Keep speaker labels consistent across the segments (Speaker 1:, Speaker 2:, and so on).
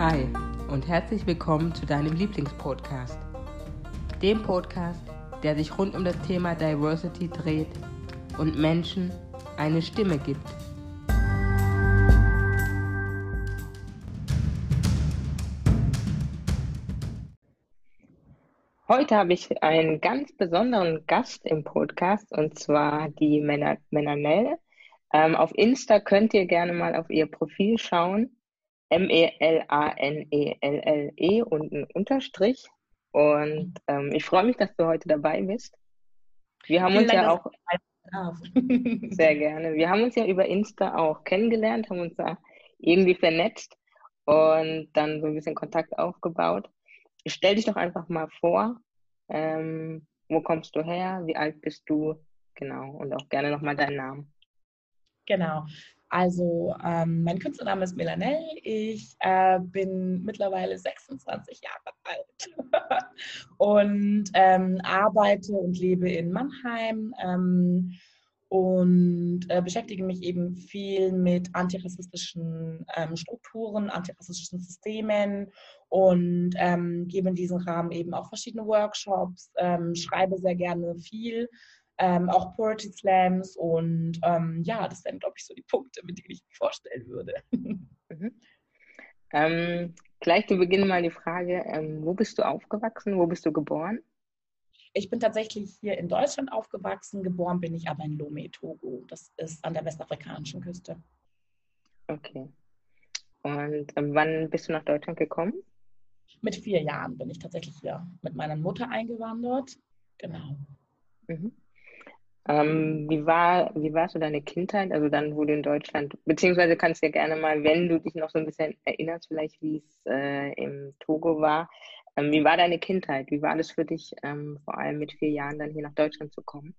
Speaker 1: Hi und herzlich willkommen zu deinem Lieblingspodcast. Dem Podcast, der sich rund um das Thema Diversity dreht und Menschen eine Stimme gibt. Heute habe ich einen ganz besonderen Gast im Podcast und zwar die Menanel. Ähm, auf Insta könnt ihr gerne mal auf ihr Profil schauen. M-E-L-A-N-E-L-L-E -E -E und ein Unterstrich. Und ähm, ich freue mich, dass du heute dabei bist. Wir haben Vielen uns Dank, ja auch sehr gerne. Wir haben uns ja über Insta auch kennengelernt, haben uns da irgendwie vernetzt und dann so ein bisschen Kontakt aufgebaut. Stell dich doch einfach mal vor. Ähm, wo kommst du her? Wie alt bist du? Genau. Und auch gerne nochmal deinen Namen.
Speaker 2: Genau. Also ähm, mein Künstlername ist Melanel. Ich äh, bin mittlerweile 26 Jahre alt und ähm, arbeite und lebe in Mannheim ähm, und äh, beschäftige mich eben viel mit antirassistischen ähm, Strukturen, antirassistischen Systemen und ähm, gebe in diesem Rahmen eben auch verschiedene Workshops, ähm, schreibe sehr gerne viel ähm, auch Poetry Slams und ähm, ja, das wären, glaube ich, so die Punkte, mit denen ich mich vorstellen würde.
Speaker 1: Mhm. Ähm, gleich zu Beginn mal die Frage, ähm, wo bist du aufgewachsen, wo bist du geboren?
Speaker 2: Ich bin tatsächlich hier in Deutschland aufgewachsen, geboren bin ich aber in Lomé, Togo. Das ist an der westafrikanischen Küste.
Speaker 1: Okay. Und ähm, wann bist du nach Deutschland gekommen?
Speaker 2: Mit vier Jahren bin ich tatsächlich hier mit meiner Mutter eingewandert. Genau.
Speaker 1: Mhm. Ähm, wie, war, wie war so deine Kindheit? Also dann, wo du in Deutschland, beziehungsweise kannst du ja gerne mal, wenn du dich noch so ein bisschen erinnerst, vielleicht wie es äh, im Togo war. Ähm, wie war deine Kindheit? Wie war das für dich, ähm, vor allem mit vier Jahren dann hier nach Deutschland zu kommen?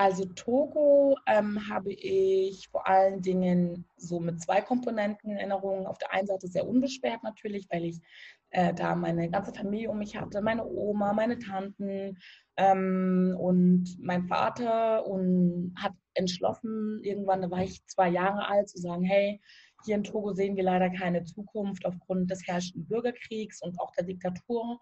Speaker 2: Also Togo ähm, habe ich vor allen Dingen so mit zwei Komponenten in Erinnerung. Auf der einen Seite sehr unbeschwert natürlich, weil ich äh, da meine ganze Familie um mich hatte, meine Oma, meine Tanten, ähm, und mein Vater und hat entschlossen, irgendwann, da war ich zwei Jahre alt, zu sagen, hey, hier in Togo sehen wir leider keine Zukunft aufgrund des herrschenden Bürgerkriegs und auch der Diktatur.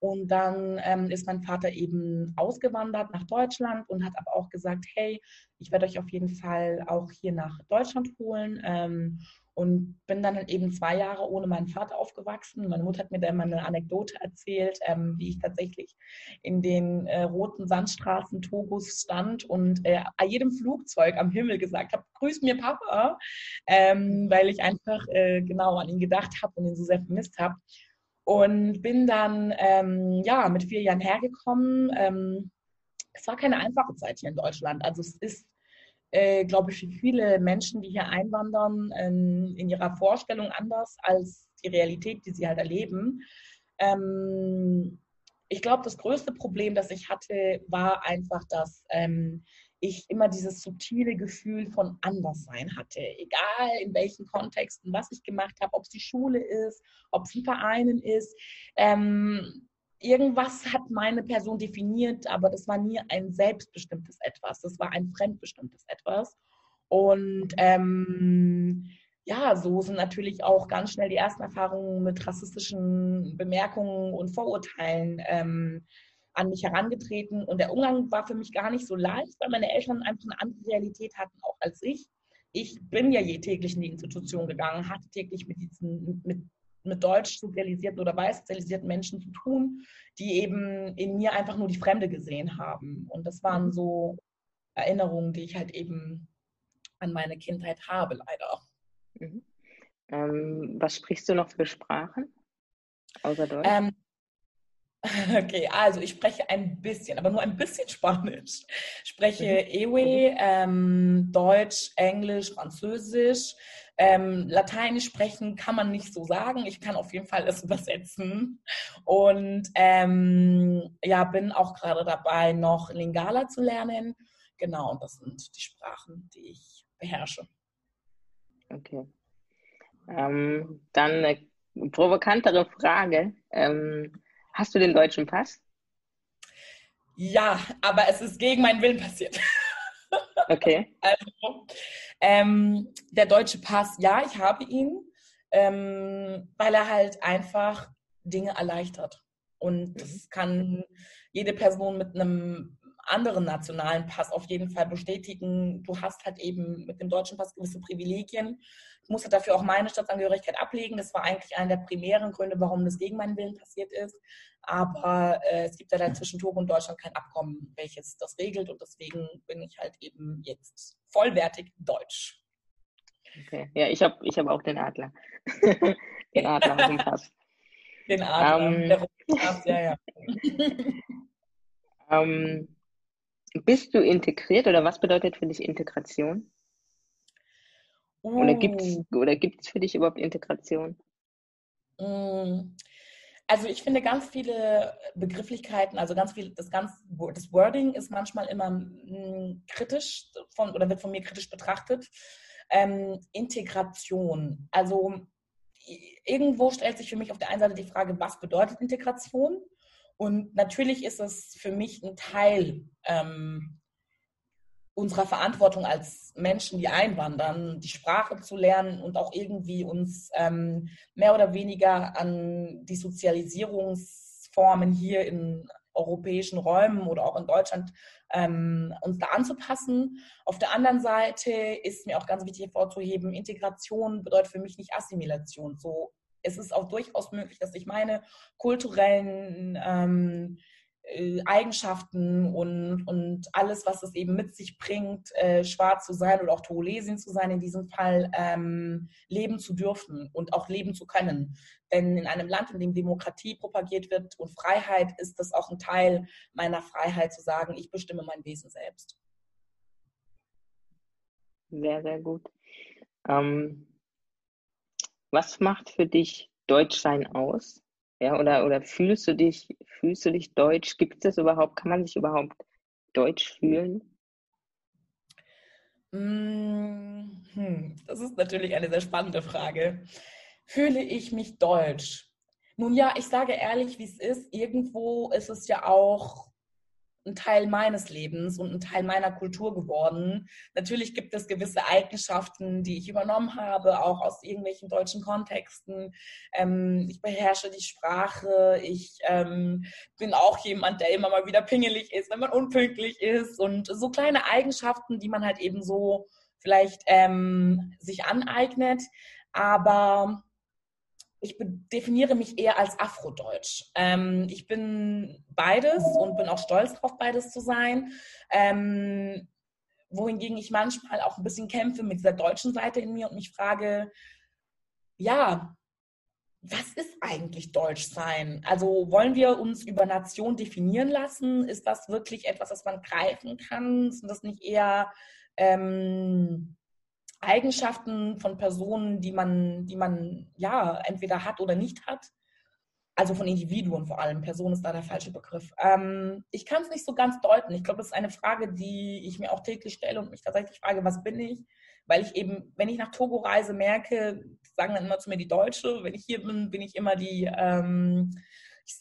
Speaker 2: Und dann ähm, ist mein Vater eben ausgewandert nach Deutschland und hat aber auch gesagt, hey, ich werde euch auf jeden Fall auch hier nach Deutschland holen. Ähm, und bin dann eben zwei Jahre ohne meinen Vater aufgewachsen. Meine Mutter hat mir dann mal eine Anekdote erzählt, ähm, wie ich tatsächlich in den äh, roten Sandstraßen Togos stand und äh, jedem Flugzeug am Himmel gesagt habe, grüß mir Papa, ähm, weil ich einfach äh, genau an ihn gedacht habe und ihn so sehr vermisst habe. Und bin dann ähm, ja mit vier Jahren hergekommen. Ähm, es war keine einfache Zeit hier in Deutschland. Also es ist äh, glaube ich, für viele Menschen, die hier einwandern, ähm, in ihrer Vorstellung anders als die Realität, die sie halt erleben. Ähm, ich glaube, das größte Problem, das ich hatte, war einfach, dass ähm, ich immer dieses subtile Gefühl von Anderssein hatte. Egal in welchen Kontexten, was ich gemacht habe, ob es die Schule ist, ob es ein Verein ist. Ähm, irgendwas hat meine Person definiert, aber das war nie ein selbstbestimmtes Etwas. Das war ein fremdbestimmtes Etwas. Und ähm, ja, so sind natürlich auch ganz schnell die ersten Erfahrungen mit rassistischen Bemerkungen und Vorurteilen ähm, an mich herangetreten. Und der Umgang war für mich gar nicht so leicht, weil meine Eltern einfach eine andere Realität hatten, auch als ich. Ich bin ja je täglich in die Institution gegangen, hatte täglich mit diesen, mit mit deutsch sozialisierten oder weiß sozialisierten Menschen zu tun, die eben in mir einfach nur die Fremde gesehen haben. Und das waren mhm. so Erinnerungen, die ich halt eben an meine Kindheit habe, leider.
Speaker 1: Mhm. Ähm, was sprichst du noch für Sprachen außer Deutsch? Ähm,
Speaker 2: okay, also ich spreche ein bisschen, aber nur ein bisschen Spanisch. Ich spreche mhm. Ewe, ähm, Deutsch, Englisch, Französisch, ähm, Lateinisch sprechen kann man nicht so sagen. Ich kann auf jeden Fall es übersetzen. Und ähm, ja, bin auch gerade dabei, noch Lingala zu lernen. Genau, und das sind die Sprachen, die ich beherrsche.
Speaker 1: Okay. Ähm, dann eine provokantere Frage. Ähm, hast du den deutschen Pass?
Speaker 2: Ja, aber es ist gegen meinen Willen passiert.
Speaker 1: Okay.
Speaker 2: Also, ähm, der deutsche Pass, ja, ich habe ihn. ähm, weil er halt einfach Dinge erleichtert. Und mhm. das kann jede Person mit einem anderen nationalen Pass auf jeden Fall bestätigen. Du hast halt eben mit dem deutschen Pass gewisse Privilegien. Ich musste dafür auch meine Staatsangehörigkeit ablegen. Das war eigentlich einer der primären Gründe, warum das gegen meinen Willen passiert ist. Aber äh, es gibt ja da zwischen Togo und Deutschland kein Abkommen, welches das regelt. Und deswegen bin ich halt eben jetzt vollwertig deutsch.
Speaker 1: Okay. Ja, ich habe ich hab auch den Adler. den Adler auf dem Pass.
Speaker 2: Den Adler, um, ähm, der Pass, ja, ja.
Speaker 1: um, ähm, bist du integriert oder was bedeutet für dich Integration? Uh. Oder gibt es oder gibt's für dich überhaupt Integration?
Speaker 2: Mm. Also ich finde ganz viele Begrifflichkeiten, also ganz viel, das ganz das Wording ist manchmal immer mm, kritisch von oder wird von mir kritisch betrachtet. Ähm, Integration. Also irgendwo stellt sich für mich auf der einen Seite die Frage, was bedeutet Integration? Und natürlich ist es für mich ein Teil ähm, unserer Verantwortung als Menschen, die einwandern, die Sprache zu lernen und auch irgendwie uns ähm, mehr oder weniger an die Sozialisierungsformen hier in europäischen Räumen oder auch in Deutschland ähm, uns da anzupassen. Auf der anderen Seite ist mir auch ganz wichtig hervorzuheben, Integration bedeutet für mich nicht Assimilation. So es ist auch durchaus möglich, dass ich meine kulturellen ähm, äh, Eigenschaften und, und alles, was es eben mit sich bringt, äh, schwarz zu sein oder auch Togolesin zu sein, in diesem Fall ähm, leben zu dürfen und auch leben zu können. Denn in einem Land, in dem Demokratie propagiert wird und Freiheit, ist das auch ein Teil meiner Freiheit zu sagen, ich bestimme mein Wesen selbst.
Speaker 1: Sehr, sehr gut. Ähm, was macht für dich Deutschsein aus? Ja, oder, oder fühlst du dich, fühlst du dich deutsch? Gibt es überhaupt, kann man sich überhaupt deutsch fühlen?
Speaker 2: Mm, hm, das ist natürlich eine sehr spannende Frage. Fühle ich mich deutsch? Nun ja, ich sage ehrlich, wie es ist. Irgendwo ist es ja auch ein Teil meines Lebens und ein Teil meiner Kultur geworden. Natürlich gibt es gewisse Eigenschaften, die ich übernommen habe, auch aus irgendwelchen deutschen Kontexten. Ähm, ich beherrsche die Sprache. Ich ähm, bin auch jemand, der immer mal wieder pingelig ist, wenn man unpünktlich ist. Und so kleine Eigenschaften, die man halt eben so vielleicht ähm, sich aneignet. Aber ich definiere mich eher als Afrodeutsch. Ähm, ich bin beides und bin auch stolz darauf, beides zu sein. Ähm, wohingegen ich manchmal auch ein bisschen kämpfe mit dieser deutschen Seite in mir und mich frage, ja, was ist eigentlich Deutsch sein? Also wollen wir uns über Nation definieren lassen? Ist das wirklich etwas, das man greifen kann? Sind das nicht eher ähm, Eigenschaften von Personen, die man, die man ja entweder hat oder nicht hat. Also von Individuen vor allem. Person ist da der falsche Begriff. Ähm, ich kann es nicht so ganz deuten. Ich glaube, das ist eine Frage, die ich mir auch täglich stelle und mich tatsächlich frage, was bin ich? Weil ich eben, wenn ich nach Togo reise, merke, sagen dann immer zu mir die Deutsche. Wenn ich hier bin, bin ich immer die ähm,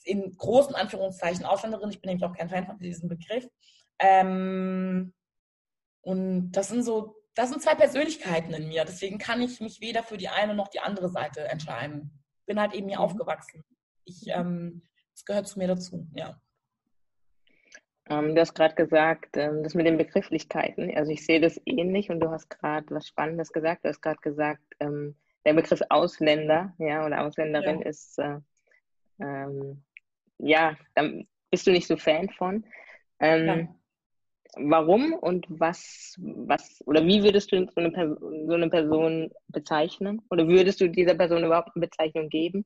Speaker 2: in großen Anführungszeichen Ausländerin. Ich bin nämlich auch kein Fan von diesem Begriff. Ähm, und das sind so das sind zwei Persönlichkeiten in mir. Deswegen kann ich mich weder für die eine noch die andere Seite entscheiden. Bin halt eben hier mhm. aufgewachsen. Ich, ähm, das gehört zu mir dazu, ja.
Speaker 1: Ähm, du hast gerade gesagt, ähm, das mit den Begrifflichkeiten. Also ich sehe das ähnlich und du hast gerade was Spannendes gesagt. Du hast gerade gesagt, ähm, der Begriff Ausländer, ja, oder Ausländerin ja. ist, äh, ähm, ja, da bist du nicht so Fan von. Ähm, ja warum und was, was, oder wie würdest du so eine, so eine Person bezeichnen? Oder würdest du dieser Person überhaupt eine Bezeichnung geben?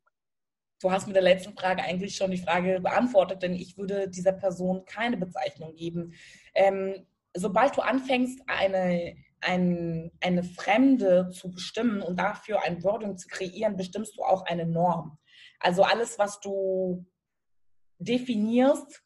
Speaker 2: Du hast mit der letzten Frage eigentlich schon die Frage beantwortet, denn ich würde dieser Person keine Bezeichnung geben. Ähm, sobald du anfängst, eine, ein, eine Fremde zu bestimmen und dafür ein Wording zu kreieren, bestimmst du auch eine Norm. Also alles, was du definierst,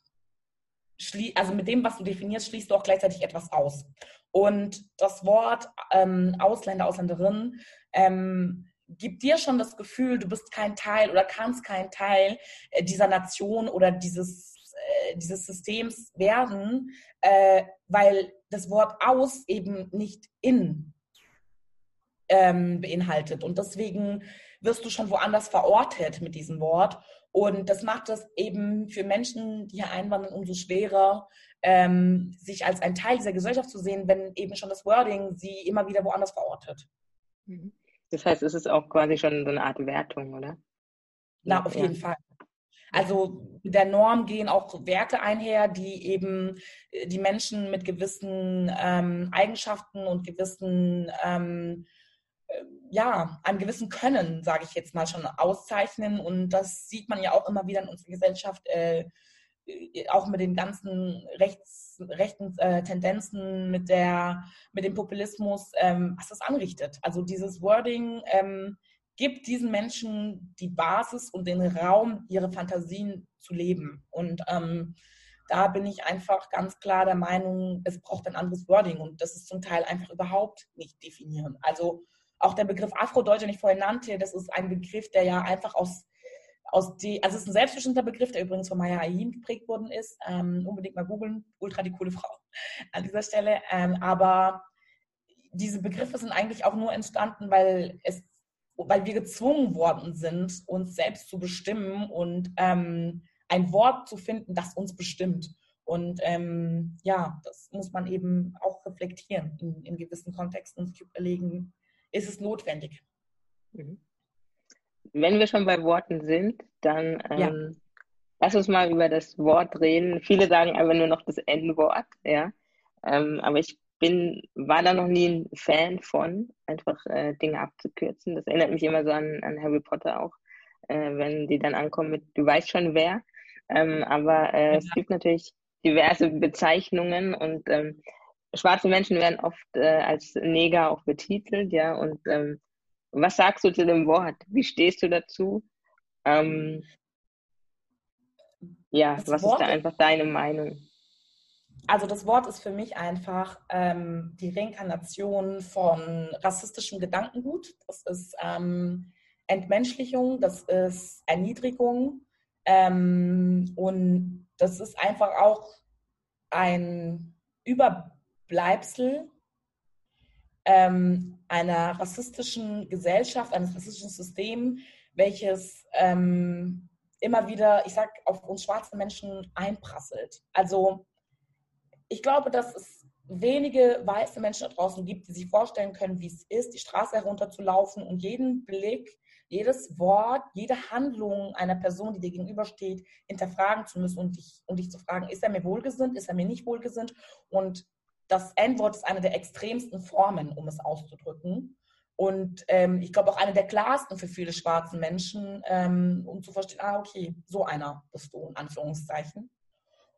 Speaker 2: also mit dem, was du definierst, schließt du auch gleichzeitig etwas aus. Und das Wort ähm, Ausländer, Ausländerin ähm, gibt dir schon das Gefühl, du bist kein Teil oder kannst kein Teil äh, dieser Nation oder dieses, äh, dieses Systems werden, äh, weil das Wort aus eben nicht in ähm, beinhaltet. Und deswegen wirst du schon woanders verortet mit diesem Wort. Und das macht es eben für Menschen, die hier einwandern, umso schwerer, ähm, sich als ein Teil dieser Gesellschaft zu sehen, wenn eben schon das Wording sie immer wieder woanders verortet.
Speaker 1: Mhm. Das heißt, es ist auch quasi schon so eine Art Wertung, oder?
Speaker 2: Na, auf ja. jeden Fall. Also mit der Norm gehen auch Werte einher, die eben äh, die Menschen mit gewissen ähm, Eigenschaften und gewissen, ähm, äh, ja, einem gewissen Können, sage ich jetzt mal schon, auszeichnen. Und das sieht man ja auch immer wieder in unserer Gesellschaft, äh, äh auch mit den ganzen rechts, rechten äh, Tendenzen, mit, der, mit dem Populismus, ähm, was das anrichtet. Also dieses Wording, ähm, gibt diesen Menschen die Basis und den Raum, ihre Fantasien zu leben. Und ähm, da bin ich einfach ganz klar der Meinung, es braucht ein anderes Wording und das ist zum Teil einfach überhaupt nicht definieren. Also auch der Begriff Afrodeutsch, den ich vorhin nannte, das ist ein Begriff, der ja einfach aus, aus die, also es ist ein selbstbestimmter Begriff, der übrigens von Maya Ayin geprägt worden ist. Ähm, unbedingt mal googeln, ultra die coole Frau an dieser Stelle. Ähm, aber diese Begriffe sind eigentlich auch nur entstanden, weil es weil wir gezwungen worden sind, uns selbst zu bestimmen und ähm, ein Wort zu finden, das uns bestimmt. Und ähm, ja, das muss man eben auch reflektieren in, in gewissen Kontexten und überlegen, ist es notwendig. Mhm.
Speaker 1: Wenn wir schon bei Worten sind, dann ähm, ja. lass uns mal über das Wort reden. Viele sagen einfach nur noch das N-Wort, ja. Ähm, aber ich bin, war da noch nie ein Fan von, einfach äh, Dinge abzukürzen. Das erinnert mich immer so an, an Harry Potter auch, äh, wenn die dann ankommen mit, du weißt schon wer. Ähm, aber äh, ja. es gibt natürlich diverse Bezeichnungen und ähm, schwarze Menschen werden oft äh, als Neger auch betitelt, ja. Und ähm, was sagst du zu dem Wort? Wie stehst du dazu? Ähm, ja, das was Wort ist da einfach deine Meinung?
Speaker 2: also das Wort ist für mich einfach ähm, die Reinkarnation von rassistischem Gedankengut. Das ist ähm, Entmenschlichung, das ist Erniedrigung ähm, und das ist einfach auch ein Überbleibsel ähm, einer rassistischen Gesellschaft, eines rassistischen Systems, welches ähm, immer wieder, ich sag, auf uns schwarze Menschen einprasselt. Also ich glaube, dass es wenige weiße Menschen da draußen gibt, die sich vorstellen können, wie es ist, die Straße herunterzulaufen und jeden Blick, jedes Wort, jede Handlung einer Person, die dir gegenübersteht, hinterfragen zu müssen und dich, und dich zu fragen, ist er mir wohlgesinnt, ist er mir nicht wohlgesinnt? Und das N-Wort ist eine der extremsten Formen, um es auszudrücken. Und ähm, ich glaube auch eine der klarsten für viele schwarze Menschen, ähm, um zu verstehen, ah, okay, so einer bist du, in Anführungszeichen.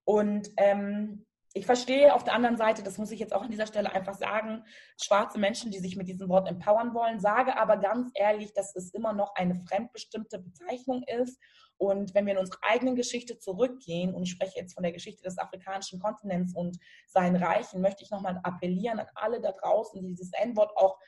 Speaker 2: Und ähm, ich verstehe auf der anderen Seite, das muss ich jetzt auch an dieser Stelle einfach sagen, schwarze Menschen, die sich mit diesem Wort empowern wollen, sage aber ganz ehrlich, dass es immer noch eine fremdbestimmte Bezeichnung ist. Und wenn wir in unsere eigene Geschichte zurückgehen, und ich spreche jetzt von der Geschichte des afrikanischen Kontinents und seinen Reichen, möchte ich nochmal appellieren an alle da draußen, die dieses N-Wort auch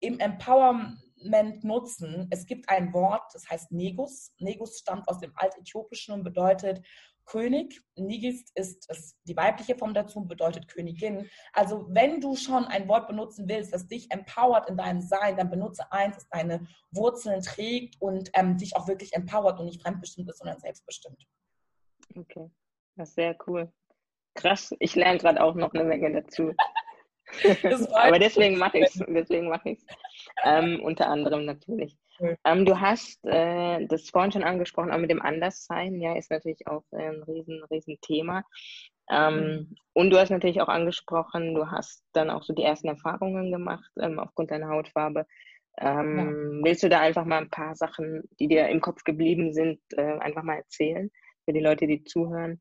Speaker 2: im Empowerment nutzen. Es gibt ein Wort, das heißt Negus. Negus stammt aus dem Altäthiopischen und bedeutet König. Nigist ist das, die weibliche Form dazu, bedeutet Königin. Also wenn du schon ein Wort benutzen willst, das dich empowert in deinem Sein, dann benutze eins, das deine Wurzeln trägt und ähm, dich auch wirklich empowert und nicht fremdbestimmt ist, sondern selbstbestimmt.
Speaker 1: Okay, das ist sehr cool. Krass, ich lerne gerade auch noch eine Menge dazu. Aber deswegen mache ich es. Deswegen mache ich es. Ähm, unter anderem natürlich. Ähm, du hast äh, das vorhin schon angesprochen, auch mit dem Anderssein, ja, ist natürlich auch äh, ein riesen, riesen Thema. Ähm, mhm. Und du hast natürlich auch angesprochen, du hast dann auch so die ersten Erfahrungen gemacht ähm, aufgrund deiner Hautfarbe. Ähm, ja. Willst du da einfach mal ein paar Sachen, die dir im Kopf geblieben sind, äh, einfach mal erzählen für die Leute, die zuhören?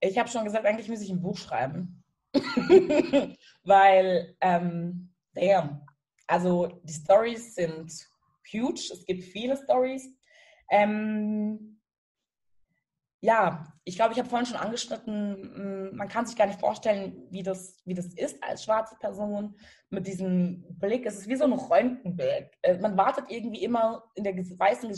Speaker 2: Ich habe schon gesagt, eigentlich muss ich ein Buch schreiben. Weil, ähm, damn, also die Stories sind huge. Es gibt viele Stories. Ähm, ja, ich glaube, ich habe vorhin schon angeschnitten, mm, man kann sich gar nicht vorstellen, wie das, wie das ist als schwarze Person mit diesem Blick. Es ist wie so ein Röntgenblick. Äh, man wartet irgendwie immer in der weißen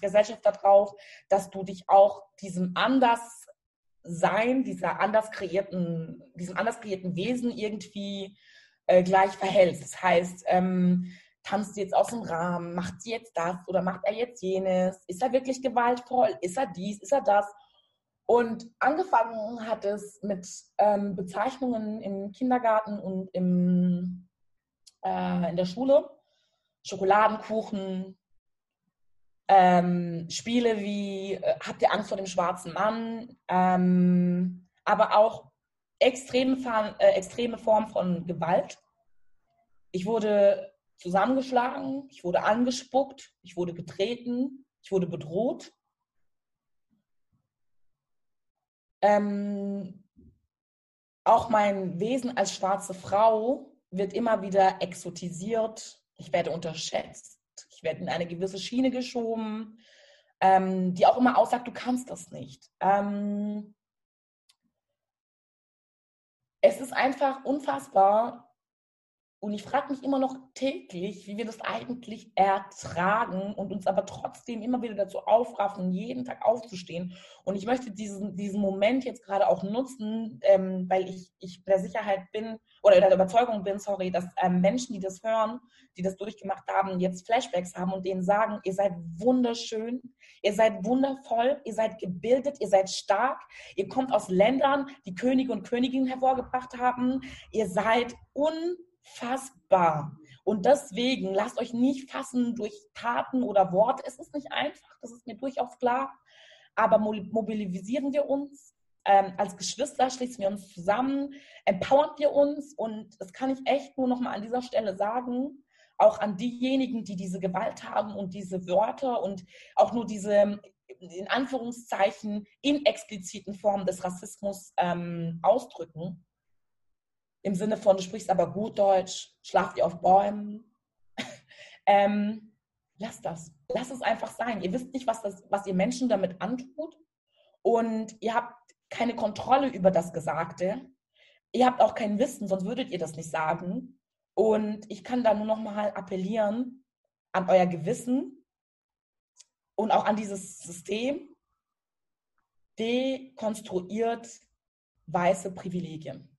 Speaker 2: Gesellschaft, darauf, dass du dich auch diesem Anderssein, dieser anders kreierten, diesem anders kreierten Wesen irgendwie äh, gleich verhältst. Das heißt, ähm, tanzt sie jetzt aus dem Rahmen, macht sie jetzt das oder macht er jetzt jenes, ist er wirklich gewaltvoll, ist er dies, ist er das. Und angefangen hat es mit ähm, Bezeichnungen im Kindergarten und im, äh, in der Schule. Schokoladenkuchen, ähm, Spiele wie äh, Habt ihr Angst vor dem schwarzen Mann, ähm, aber auch extreme, äh, extreme Form von Gewalt. Ich wurde zusammengeschlagen, ich wurde angespuckt, ich wurde getreten, ich wurde bedroht. Ähm, auch mein Wesen als schwarze Frau wird immer wieder exotisiert. Ich werde unterschätzt. Ich werde in eine gewisse Schiene geschoben, ähm, die auch immer aussagt, du kannst das nicht. Ähm, es ist einfach unfassbar, und ich frage mich immer noch täglich, wie wir das eigentlich ertragen und uns aber trotzdem immer wieder dazu aufraffen, jeden Tag aufzustehen. Und ich möchte diesen, diesen Moment jetzt gerade auch nutzen, ähm, weil ich, ich der Sicherheit bin oder der Überzeugung bin, sorry, dass ähm, Menschen, die das hören, die das durchgemacht haben, jetzt Flashbacks haben und denen sagen, ihr seid wunderschön, ihr seid wundervoll, ihr seid gebildet, ihr seid stark, ihr kommt aus Ländern, die Könige und Königinnen hervorgebracht haben, ihr seid un fassbar. Und deswegen lasst euch nicht fassen durch Taten oder Worte. Es ist nicht einfach, das ist mir durchaus klar. Aber mobilisieren wir uns. Ähm, als Geschwister schließen wir uns zusammen, empowern wir uns. Und das kann ich echt nur noch mal an dieser Stelle sagen, auch an diejenigen, die diese Gewalt haben und diese Wörter und auch nur diese in Anführungszeichen inexpliziten Formen des Rassismus ähm, ausdrücken im Sinne von, du sprichst aber gut Deutsch, schlaft ihr auf Bäumen. ähm, lasst das. Lasst es einfach sein. Ihr wisst nicht, was, das, was ihr Menschen damit antut. Und ihr habt keine Kontrolle über das Gesagte. Ihr habt auch kein Wissen, sonst würdet ihr das nicht sagen. Und ich kann da nur noch mal appellieren an euer Gewissen und auch an dieses System, dekonstruiert weiße Privilegien.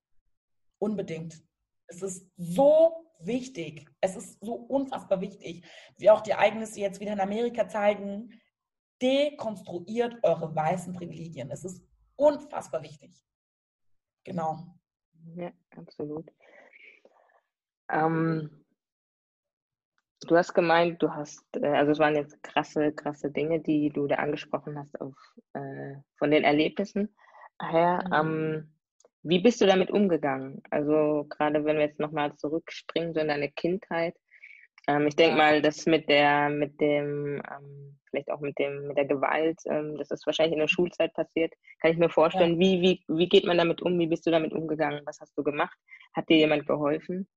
Speaker 2: Unbedingt. Es ist so wichtig. Es ist so unfassbar wichtig, wie auch die Ereignisse jetzt wieder in Amerika zeigen. Dekonstruiert eure weißen Privilegien. Es ist unfassbar wichtig. Genau.
Speaker 1: Ja, absolut. Ähm, du hast gemeint, du hast, äh, also es waren jetzt krasse, krasse Dinge, die du da angesprochen hast auf, äh, von den Erlebnissen her. Mhm. Ähm, wie bist du damit umgegangen? Also gerade wenn wir jetzt nochmal zurückspringen, so in deine Kindheit. Ähm, ich denke ja. mal, das mit der, mit dem, ähm, vielleicht auch mit dem, mit der Gewalt, ähm, das ist wahrscheinlich in der Schulzeit passiert. Kann ich mir vorstellen, ja. wie, wie, wie geht man damit um? Wie bist du damit umgegangen? Was hast du gemacht? Hat dir jemand geholfen?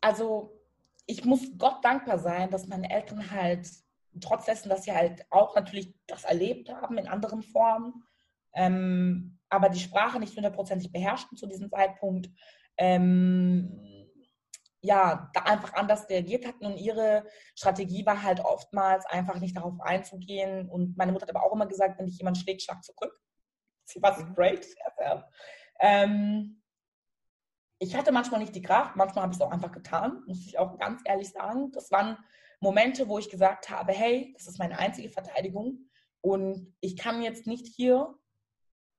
Speaker 2: Also ich muss Gott dankbar sein, dass meine Eltern halt, trotz dessen, dass sie halt auch natürlich das erlebt haben in anderen Formen, ähm, aber die Sprache nicht hundertprozentig beherrschten zu diesem Zeitpunkt, ähm, ja, da einfach anders reagiert hatten und ihre Strategie war halt oftmals einfach nicht darauf einzugehen. Und meine Mutter hat aber auch immer gesagt, wenn dich jemand schlägt, schlag zurück. Sie war mhm. great. Ähm, ich hatte manchmal nicht die Kraft, manchmal habe ich es auch einfach getan, muss ich auch ganz ehrlich sagen. Das waren Momente, wo ich gesagt habe, hey, das ist meine einzige Verteidigung und ich kann jetzt nicht hier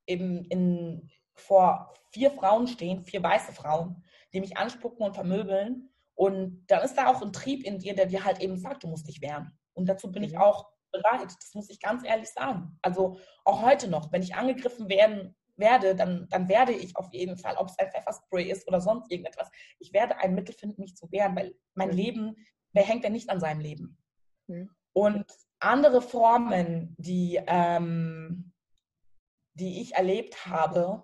Speaker 2: eben in, vor vier Frauen stehen, vier weiße Frauen, die mich anspucken und vermöbeln. Und dann ist da auch ein Trieb in dir, der dir halt eben sagt, du musst dich wehren. Und dazu bin ich mhm. auch bereit. Das muss ich ganz ehrlich sagen. Also auch heute noch, wenn ich angegriffen werden werde, dann, dann werde ich auf jeden Fall, ob es ein Pfefferspray ist oder sonst irgendetwas, ich werde ein Mittel finden, mich zu wehren, weil mein mhm. Leben, wer hängt denn nicht an seinem Leben? Mhm. Und andere Formen, die ähm, die ich erlebt habe,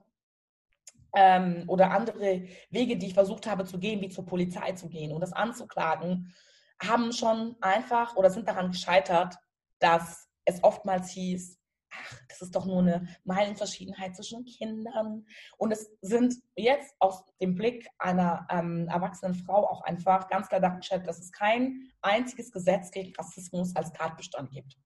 Speaker 2: ähm, oder andere Wege, die ich versucht habe zu gehen, wie zur Polizei zu gehen und das anzuklagen, haben schon einfach oder sind daran gescheitert, dass es oftmals hieß, ach, das ist doch nur eine Meilenverschiedenheit zwischen Kindern. Und es sind jetzt aus dem Blick einer ähm, erwachsenen Frau auch einfach ganz klar dargestellt, dass es kein einziges Gesetz gegen Rassismus als Tatbestand gibt.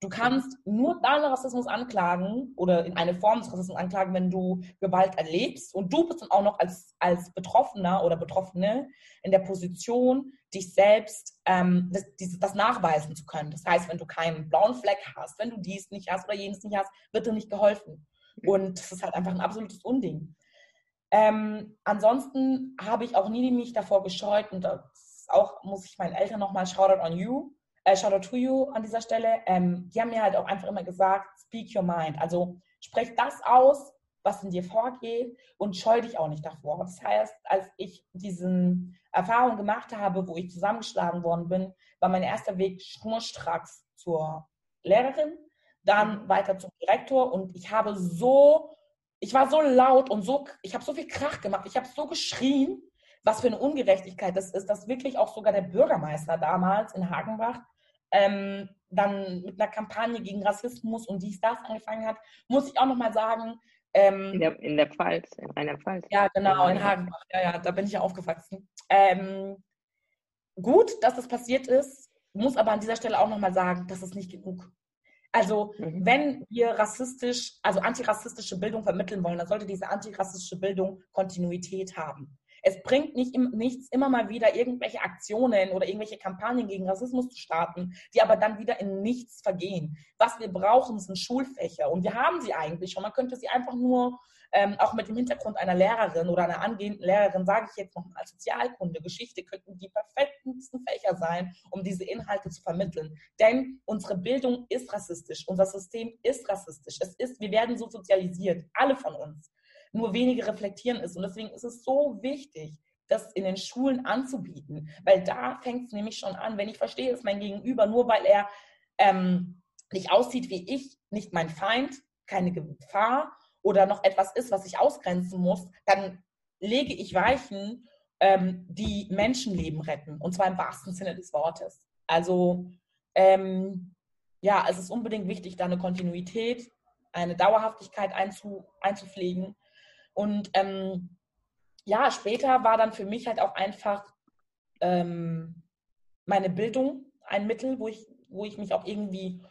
Speaker 2: Du kannst nur deinen Rassismus anklagen oder in eine Form des Rassismus anklagen, wenn du Gewalt erlebst und du bist dann auch noch als, als Betroffener oder Betroffene in der Position, dich selbst ähm, das, das nachweisen zu können. Das heißt, wenn du keinen blauen Fleck hast, wenn du dies nicht hast oder jenes nicht hast, wird dir nicht geholfen. Und das ist halt einfach ein absolutes Unding. Ähm, ansonsten habe ich auch nie mich davor gescheut und auch muss ich meinen Eltern nochmal Shoutout on you, äh, Shoutout to you an dieser Stelle. Ähm, die haben mir halt auch einfach immer gesagt, speak your mind. Also sprech das aus, was in dir vorgeht und scheu dich auch nicht davor. Das heißt, als ich diesen Erfahrung gemacht habe, wo ich zusammengeschlagen worden bin, war mein erster Weg schnurstracks zur Lehrerin, dann weiter zum Direktor und ich habe so ich war so laut und so, ich habe so viel Krach gemacht, ich habe so geschrien, was für eine Ungerechtigkeit das ist, dass wirklich auch sogar der Bürgermeister damals in Hagenbach ähm, dann mit einer Kampagne gegen Rassismus und dies, das angefangen hat, muss ich auch nochmal sagen.
Speaker 1: Ähm, in, der, in der Pfalz, in einer Pfalz.
Speaker 2: Ja, genau, in Hagenbach, ja, ja, da bin ich ja aufgewachsen. Ähm, gut, dass das passiert ist, muss aber an dieser Stelle auch nochmal sagen, das ist nicht genug. Also mhm. wenn wir rassistisch, also antirassistische Bildung vermitteln wollen, dann sollte diese antirassistische Bildung Kontinuität haben. Es bringt nicht nichts, immer mal wieder irgendwelche Aktionen oder irgendwelche Kampagnen gegen Rassismus zu starten, die aber dann wieder in nichts vergehen. Was wir brauchen, sind Schulfächer. Und wir haben sie eigentlich schon. Man könnte sie einfach nur ähm, auch mit dem Hintergrund einer Lehrerin oder einer angehenden Lehrerin, sage ich jetzt nochmal, Sozialkunde, Geschichte, könnten die perfektesten Fächer sein, um diese Inhalte zu vermitteln. Denn unsere Bildung ist rassistisch, unser System ist rassistisch. Es ist, wir werden so sozialisiert, alle von uns. Nur wenige reflektieren es. Und deswegen ist es so wichtig, das in den Schulen anzubieten. Weil da fängt es nämlich schon an. Wenn ich verstehe, dass mein Gegenüber, nur weil er ähm, nicht aussieht wie ich, nicht mein Feind, keine Gefahr oder noch etwas ist, was ich ausgrenzen muss, dann lege ich Weichen, ähm, die Menschenleben retten. Und zwar im wahrsten Sinne des Wortes. Also ähm, ja, es ist unbedingt wichtig, da eine Kontinuität, eine Dauerhaftigkeit einzu, einzupflegen. Und ähm, ja, später war dann für mich halt auch einfach ähm, meine Bildung ein Mittel, wo ich, wo ich mich auch irgendwie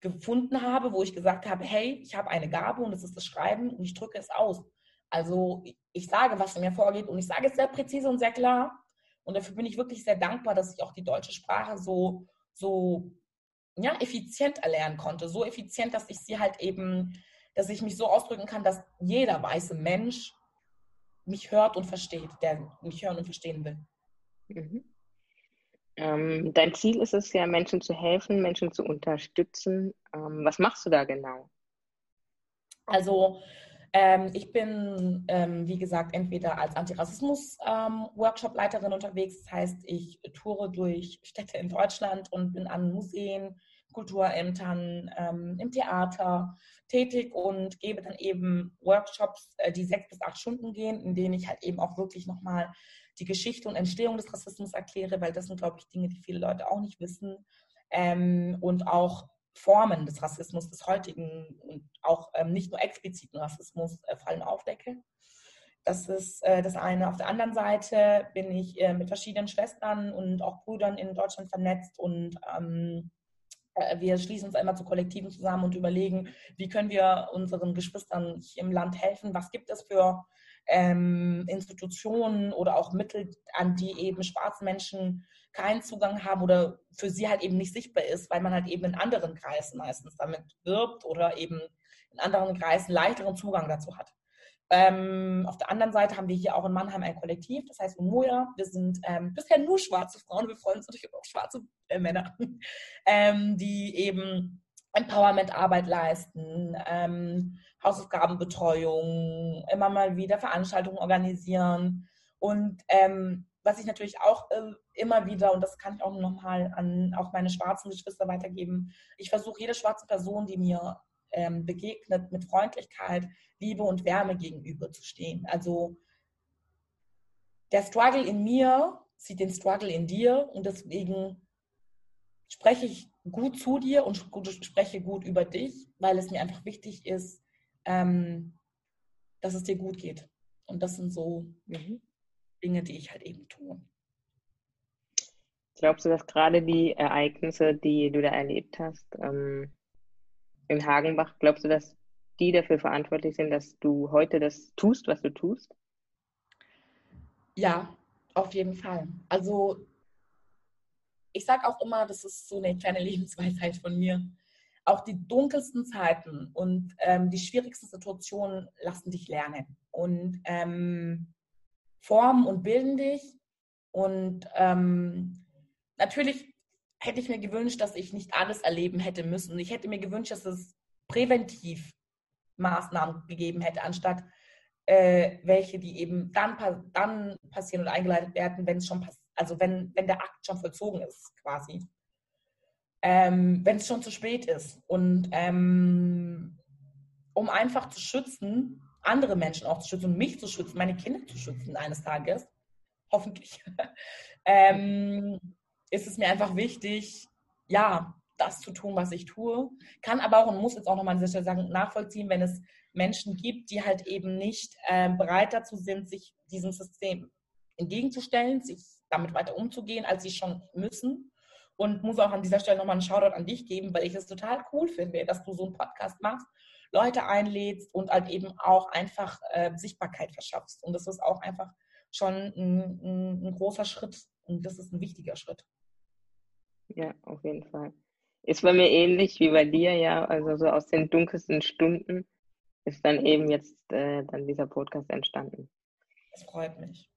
Speaker 2: gefunden habe, wo ich gesagt habe, hey, ich habe eine Gabe und das ist das Schreiben und ich drücke es aus. Also ich sage, was in mir vorgeht und ich sage es sehr präzise und sehr klar. Und dafür bin ich wirklich sehr dankbar, dass ich auch die deutsche Sprache so, so ja, effizient erlernen konnte. So effizient, dass ich sie halt eben, dass ich mich so ausdrücken kann, dass jeder weiße Mensch mich hört und versteht, der mich hören und verstehen will.
Speaker 1: Mhm. Ähm, dein Ziel ist es ja, Menschen zu helfen, Menschen zu unterstützen. Ähm, was machst du da genau?
Speaker 2: Also ähm, ich bin, ähm, wie gesagt, entweder als Antirassismus-Workshop-Leiterin ähm, unterwegs. Das heißt, ich toure durch Städte in Deutschland und bin an Museen, Kulturämtern, ähm, im Theater tätig und gebe dann eben Workshops, äh, die sechs bis acht Stunden gehen, in denen ich halt eben auch wirklich nochmal die Geschichte und Entstehung des Rassismus erkläre, weil das sind, glaube ich, Dinge, die viele Leute auch nicht wissen. Ähm, und auch Formen des Rassismus, des heutigen und auch ähm, nicht nur expliziten Rassismus äh, fallen aufdecke. Das ist äh, das eine. Auf der anderen Seite bin ich äh, mit verschiedenen Schwestern und auch Brüdern in Deutschland vernetzt und ähm, äh, wir schließen uns einmal zu Kollektiven zusammen und überlegen, wie können wir unseren Geschwistern im Land helfen, was gibt es für ähm, Institutionen oder auch Mittel, an die eben schwarze Menschen keinen Zugang haben oder für sie halt eben nicht sichtbar ist, weil man halt eben in anderen Kreisen meistens damit wirbt oder eben in anderen Kreisen leichteren Zugang dazu hat. Ähm, auf der anderen Seite haben wir hier auch in Mannheim ein Kollektiv, das heißt Umoja. Wir sind ähm, bisher nur schwarze Frauen, wir freuen uns natürlich auch schwarze äh, Männer, ähm, die eben Empowerment-Arbeit leisten, ähm, Hausaufgabenbetreuung, immer mal wieder Veranstaltungen organisieren. Und ähm, was ich natürlich auch äh, immer wieder, und das kann ich auch nochmal an auch meine schwarzen Geschwister weitergeben, ich versuche jede schwarze Person, die mir ähm, begegnet, mit Freundlichkeit, Liebe und Wärme gegenüberzustehen. Also der Struggle in mir sieht den Struggle in dir und deswegen spreche ich gut zu dir und spreche gut über dich, weil es mir einfach wichtig ist, ähm, dass es dir gut geht. Und das sind so mhm. Dinge, die ich halt eben tue.
Speaker 1: Glaubst du, dass gerade die Ereignisse, die du da erlebt hast, ähm, in Hagenbach, glaubst du, dass die dafür verantwortlich sind, dass du heute das tust, was du tust?
Speaker 2: Ja, auf jeden Fall. Also ich sage auch immer, das ist so eine kleine Lebensweisheit von mir. Auch die dunkelsten Zeiten und ähm, die schwierigsten Situationen lassen dich lernen und ähm, formen und bilden dich. Und ähm, natürlich hätte ich mir gewünscht, dass ich nicht alles erleben hätte müssen. Ich hätte mir gewünscht, dass es präventiv Maßnahmen gegeben hätte, anstatt äh, welche, die eben dann, dann passieren und eingeleitet werden, wenn es schon also wenn, wenn der Akt schon vollzogen ist, quasi. Ähm, wenn es schon zu spät ist. Und ähm, um einfach zu schützen, andere Menschen auch zu schützen und mich zu schützen, meine Kinder zu schützen eines Tages, hoffentlich, ähm, ist es mir einfach wichtig, ja, das zu tun, was ich tue. Kann aber auch und muss jetzt auch nochmal an dieser Stelle sagen, nachvollziehen, wenn es Menschen gibt, die halt eben nicht äh, bereit dazu sind, sich diesem System entgegenzustellen, sich damit weiter umzugehen, als sie schon müssen. Und muss auch an dieser Stelle nochmal einen Shoutout an dich geben, weil ich es total cool finde, dass du so einen Podcast machst, Leute einlädst und halt eben auch einfach äh, Sichtbarkeit verschaffst. Und das ist auch einfach schon ein, ein, ein großer Schritt und das ist ein wichtiger Schritt.
Speaker 1: Ja, auf jeden Fall. Ist bei mir ähnlich wie bei dir, ja. Also so aus den dunkelsten Stunden ist dann eben jetzt äh, dann dieser Podcast entstanden.
Speaker 2: Das freut mich.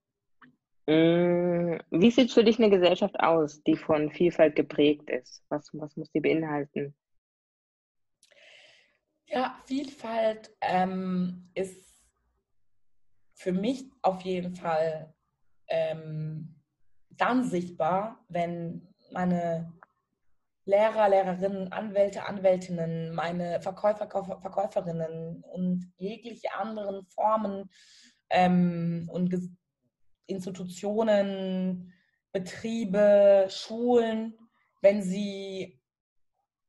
Speaker 1: Mm, wie sieht für dich eine Gesellschaft aus, die von Vielfalt geprägt ist? Was, was muss die beinhalten?
Speaker 2: Ja, Vielfalt ähm, ist für mich auf jeden Fall ähm, dann sichtbar, wenn meine Lehrer, Lehrerinnen, Anwälte, Anwältinnen, meine Verkäufer, Verkäuferinnen und jegliche anderen Formen ähm, und Institutionen, Betriebe, Schulen, wenn sie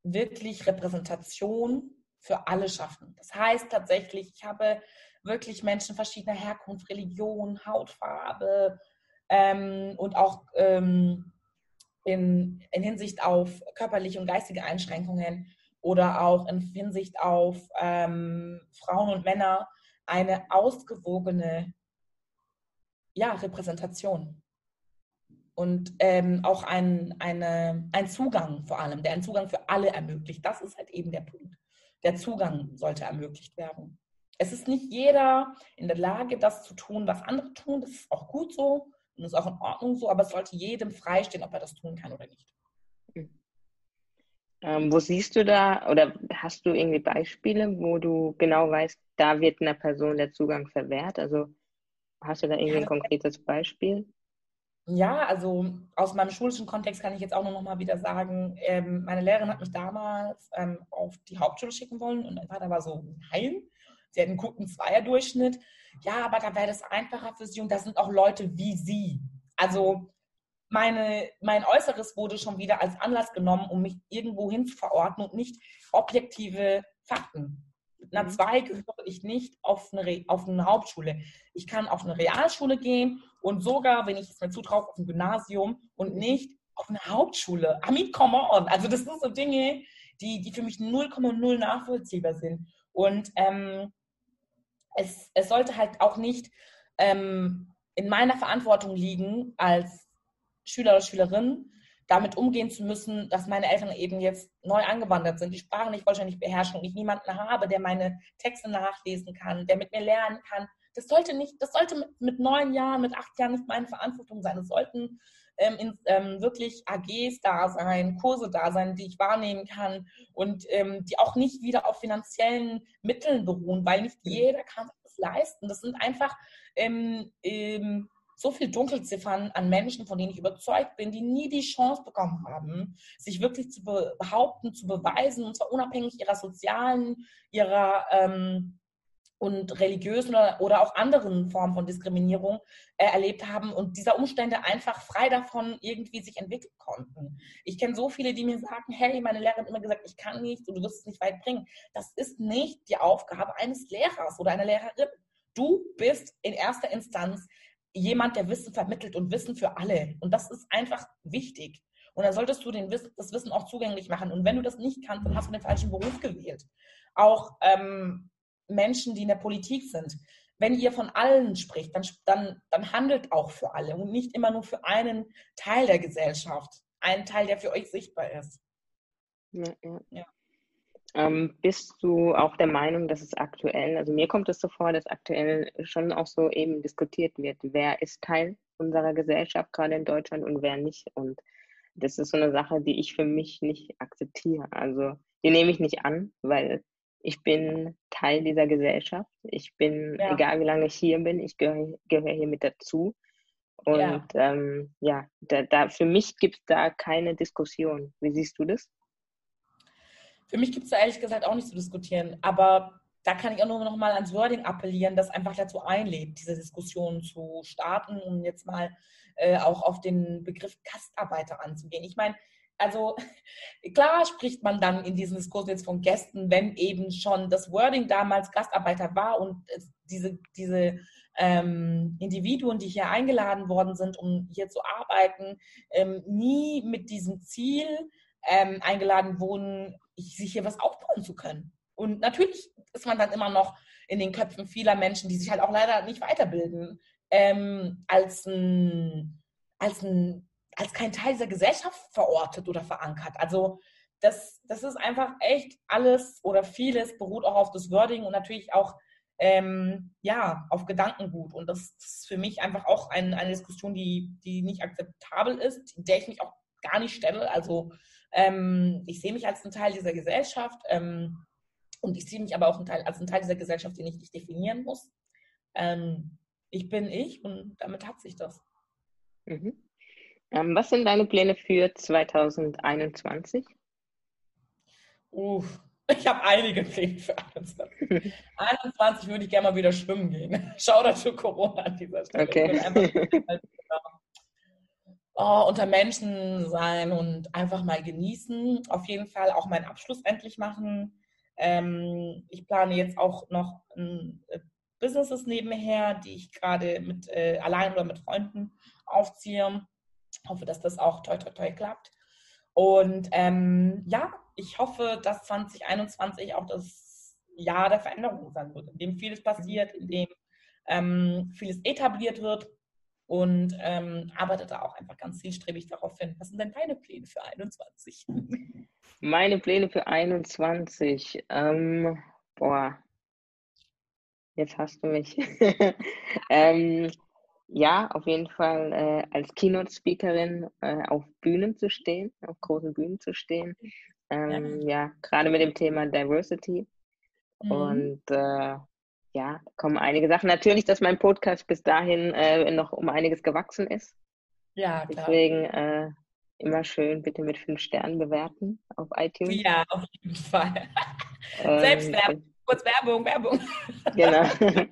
Speaker 2: wirklich Repräsentation für alle schaffen. Das heißt tatsächlich, ich habe wirklich Menschen verschiedener Herkunft, Religion, Hautfarbe ähm, und auch ähm, in, in, Hinsicht auf körperliche und geistige Einschränkungen oder auch in Hinsicht auf ähm, Frauen und Männer eine ausgewogene ja, Repräsentation. Und ähm, auch ein, eine, ein Zugang vor allem, der einen Zugang für alle ermöglicht. Das ist halt eben der Punkt. Der Zugang sollte ermöglicht werden. Es ist nicht jeder in der Lage, das zu tun, was andere tun. Das ist auch gut so und ist auch in Ordnung so, aber es sollte jedem freistehen, ob er das tun kann oder nicht.
Speaker 1: Ähm, wo siehst du da oder hast du irgendwie Beispiele, wo du genau weißt, da wird einer Person der Zugang verwehrt? Also Hast du da irgendwie ein konkretes Beispiel?
Speaker 2: Ja, also aus meinem schulischen Kontext kann ich jetzt auch noch mal wieder sagen, ähm, meine Lehrerin hat mich damals ähm, auf die Hauptschule schicken wollen und mein Vater war so, nein, sie hat einen guten Zweierdurchschnitt. Ja, aber da wäre das einfacher für sie und da sind auch Leute wie sie. Also meine, mein Äußeres wurde schon wieder als Anlass genommen, um mich irgendwo hin zu verorten und nicht objektive Fakten. Mit einer 2 mhm. gehöre ich nicht auf eine, auf eine Hauptschule. Ich kann auf eine Realschule gehen und sogar, wenn ich es mir zutraue, auf ein Gymnasium und nicht auf eine Hauptschule. I mean, come on. Also das sind so Dinge, die, die für mich 0,0 nachvollziehbar sind. Und ähm, es, es sollte halt auch nicht ähm, in meiner Verantwortung liegen als Schüler oder Schülerin, damit umgehen zu müssen, dass meine Eltern eben jetzt neu angewandert sind, die Sprache nicht vollständig beherrschen und ich niemanden habe, der meine Texte nachlesen kann, der mit mir lernen kann. Das sollte nicht, das sollte mit, mit neun Jahren, mit acht Jahren nicht meine Verantwortung sein. Es sollten ähm, in, ähm, wirklich AGs da sein, Kurse da sein, die ich wahrnehmen kann und ähm, die auch nicht wieder auf finanziellen Mitteln beruhen, weil nicht jeder kann das leisten. Das sind einfach ähm, ähm, so viel Dunkelziffern an Menschen, von denen ich überzeugt bin, die nie die Chance bekommen haben, sich wirklich zu behaupten, zu beweisen, und zwar unabhängig ihrer sozialen, ihrer ähm, und religiösen oder, oder, auch anderen Formen von Diskriminierung äh, erlebt haben und dieser Umstände einfach frei davon irgendwie sich entwickeln konnten. Ich kenne so viele, die mir sagen, hey, meine Lehrerin hat immer gesagt, ich kann nichts und du wirst es nicht weit bringen. Das ist nicht die Aufgabe eines Lehrers oder einer Lehrerin. Du bist in erster Instanz jemand, der Wissen vermittelt und Wissen für alle. Und das ist einfach wichtig. Und dann solltest du den Wiss das Wissen auch zugänglich machen. Und wenn du das nicht kannst, dann hast du den falschen Beruf gewählt. Auch ähm, Menschen, die in der Politik sind. Wenn ihr von allen spricht, dann, dann, dann handelt auch für alle und nicht immer nur für einen Teil der Gesellschaft. Einen Teil, der für euch sichtbar ist.
Speaker 1: Ja, ja. ja. Ähm, bist du auch der Meinung, dass es aktuell, also mir kommt es so vor, dass aktuell schon auch so eben diskutiert wird, wer ist Teil unserer Gesellschaft, gerade in Deutschland, und wer nicht. Und das ist so eine Sache, die ich für mich nicht akzeptiere. Also die nehme ich nicht an, weil ich bin Teil dieser Gesellschaft. Ich bin, ja. egal wie lange ich hier bin, ich gehöre gehör hier mit dazu. Und ja, ähm, ja da, da, für mich gibt es da keine Diskussion. Wie siehst du das?
Speaker 2: Für mich gibt es da ehrlich gesagt auch nicht zu diskutieren. Aber da kann ich auch nur noch mal ans Wording appellieren, das einfach dazu einlädt, diese Diskussion zu starten und jetzt mal äh, auch auf den Begriff Gastarbeiter anzugehen. Ich meine, also klar spricht man dann in diesen Diskursen jetzt von Gästen, wenn eben schon das Wording damals Gastarbeiter war und diese, diese ähm, Individuen, die hier eingeladen worden sind, um hier zu arbeiten, ähm, nie mit diesem Ziel ähm, eingeladen wurden, sich hier was aufbauen zu können. Und natürlich ist man dann immer noch in den Köpfen vieler Menschen, die sich halt auch leider nicht weiterbilden, ähm, als, ein, als, ein, als kein Teil dieser Gesellschaft verortet oder verankert. Also das, das ist einfach echt alles oder vieles beruht auch auf das Wording und natürlich auch ähm, ja, auf Gedankengut. Und das ist für mich einfach auch ein, eine Diskussion, die, die nicht akzeptabel ist, der ich mich auch gar nicht stelle. Also ähm, ich sehe mich als ein Teil dieser Gesellschaft ähm, und ich sehe mich aber auch ein Teil, als ein Teil dieser Gesellschaft, den ich nicht definieren muss. Ähm, ich bin ich und damit hat sich das.
Speaker 1: Mhm. Ähm, was sind deine Pläne für 2021?
Speaker 2: Uff, ich habe einige Pläne für 21. 21 würde ich gerne mal wieder schwimmen gehen. Schau dazu Corona an dieser Stelle. Okay oh, unter Menschen sein und einfach mal genießen. Auf jeden Fall auch meinen Abschluss endlich machen. Ähm, ich plane jetzt auch noch ein, äh, Businesses nebenher, die ich gerade mit äh, allein oder mit Freunden aufziehe. Hoffe, dass das auch toi toi toi klappt. Und ähm, ja, ich hoffe, dass 2021 auch das Jahr der Veränderung sein wird, in dem vieles passiert, in dem ähm, vieles etabliert wird und ähm, arbeite da auch einfach ganz zielstrebig darauf hin. Was sind denn deine Pläne für 21?
Speaker 1: Meine Pläne für 21. Ähm, boah, jetzt hast du mich. ähm, ja, auf jeden Fall äh, als Keynote-Speakerin äh, auf Bühnen zu stehen, auf großen Bühnen zu stehen. Ähm, ja, ja gerade mit dem Thema Diversity. Mhm. Und äh, ja, kommen einige Sachen. Natürlich, dass mein Podcast bis dahin äh, noch um einiges gewachsen ist. Ja, klar. Deswegen äh, immer schön bitte mit fünf Sternen bewerten auf iTunes.
Speaker 2: Ja, auf jeden Fall. Ähm, Selbstwerbung, kurz Werbung, Werbung. Genau.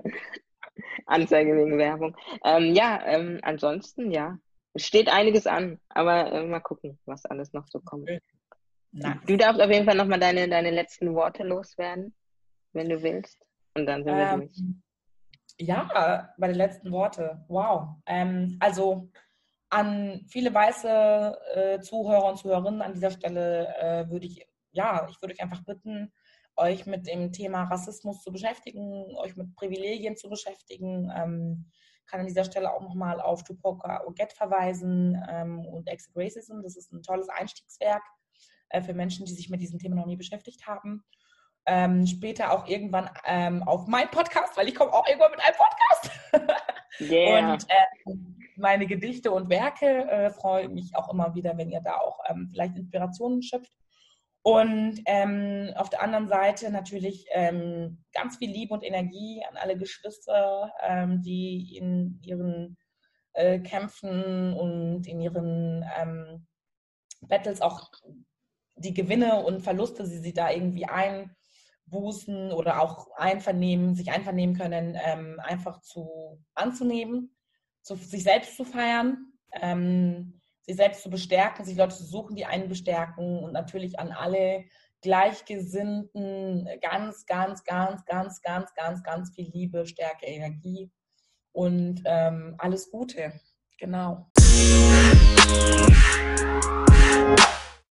Speaker 1: Anzeige wegen Werbung. Ähm, ja, ähm, ansonsten, ja. Es steht einiges an, aber äh, mal gucken, was alles noch so kommt. Nice. Du darfst auf jeden Fall nochmal deine, deine letzten Worte loswerden, wenn du willst. Und dann sind wir ähm, durch.
Speaker 2: Ja, meine letzten Worte. Wow. Ähm, also an viele weiße äh, Zuhörer und Zuhörerinnen an dieser Stelle äh, würde ich, ja, ich würde euch einfach bitten, euch mit dem Thema Rassismus zu beschäftigen, euch mit Privilegien zu beschäftigen. Ähm, kann an dieser Stelle auch nochmal auf Tupoka Oget verweisen ähm, und Exit Racism. Das ist ein tolles Einstiegswerk äh, für Menschen, die sich mit diesem Thema noch nie beschäftigt haben ähm, später auch irgendwann ähm, auf meinen Podcast, weil ich komme auch irgendwann mit einem Podcast. yeah. Und äh, meine Gedichte und Werke äh, freue mich auch immer wieder, wenn ihr da auch ähm, vielleicht Inspirationen schöpft. Und ähm, auf der anderen Seite natürlich ähm, ganz viel Liebe und Energie an alle Geschwister, ähm, die in ihren äh, Kämpfen und in ihren Battles auch die Gewinne und Verluste, die sie da irgendwie ein bußen oder auch einvernehmen, sich einvernehmen können, ähm, einfach zu anzunehmen, zu, sich selbst zu feiern, ähm, sich selbst zu bestärken, sich Leute zu suchen, die einen bestärken und natürlich an alle Gleichgesinnten ganz, ganz, ganz, ganz, ganz, ganz, ganz viel Liebe, Stärke, Energie und ähm, alles Gute. Genau.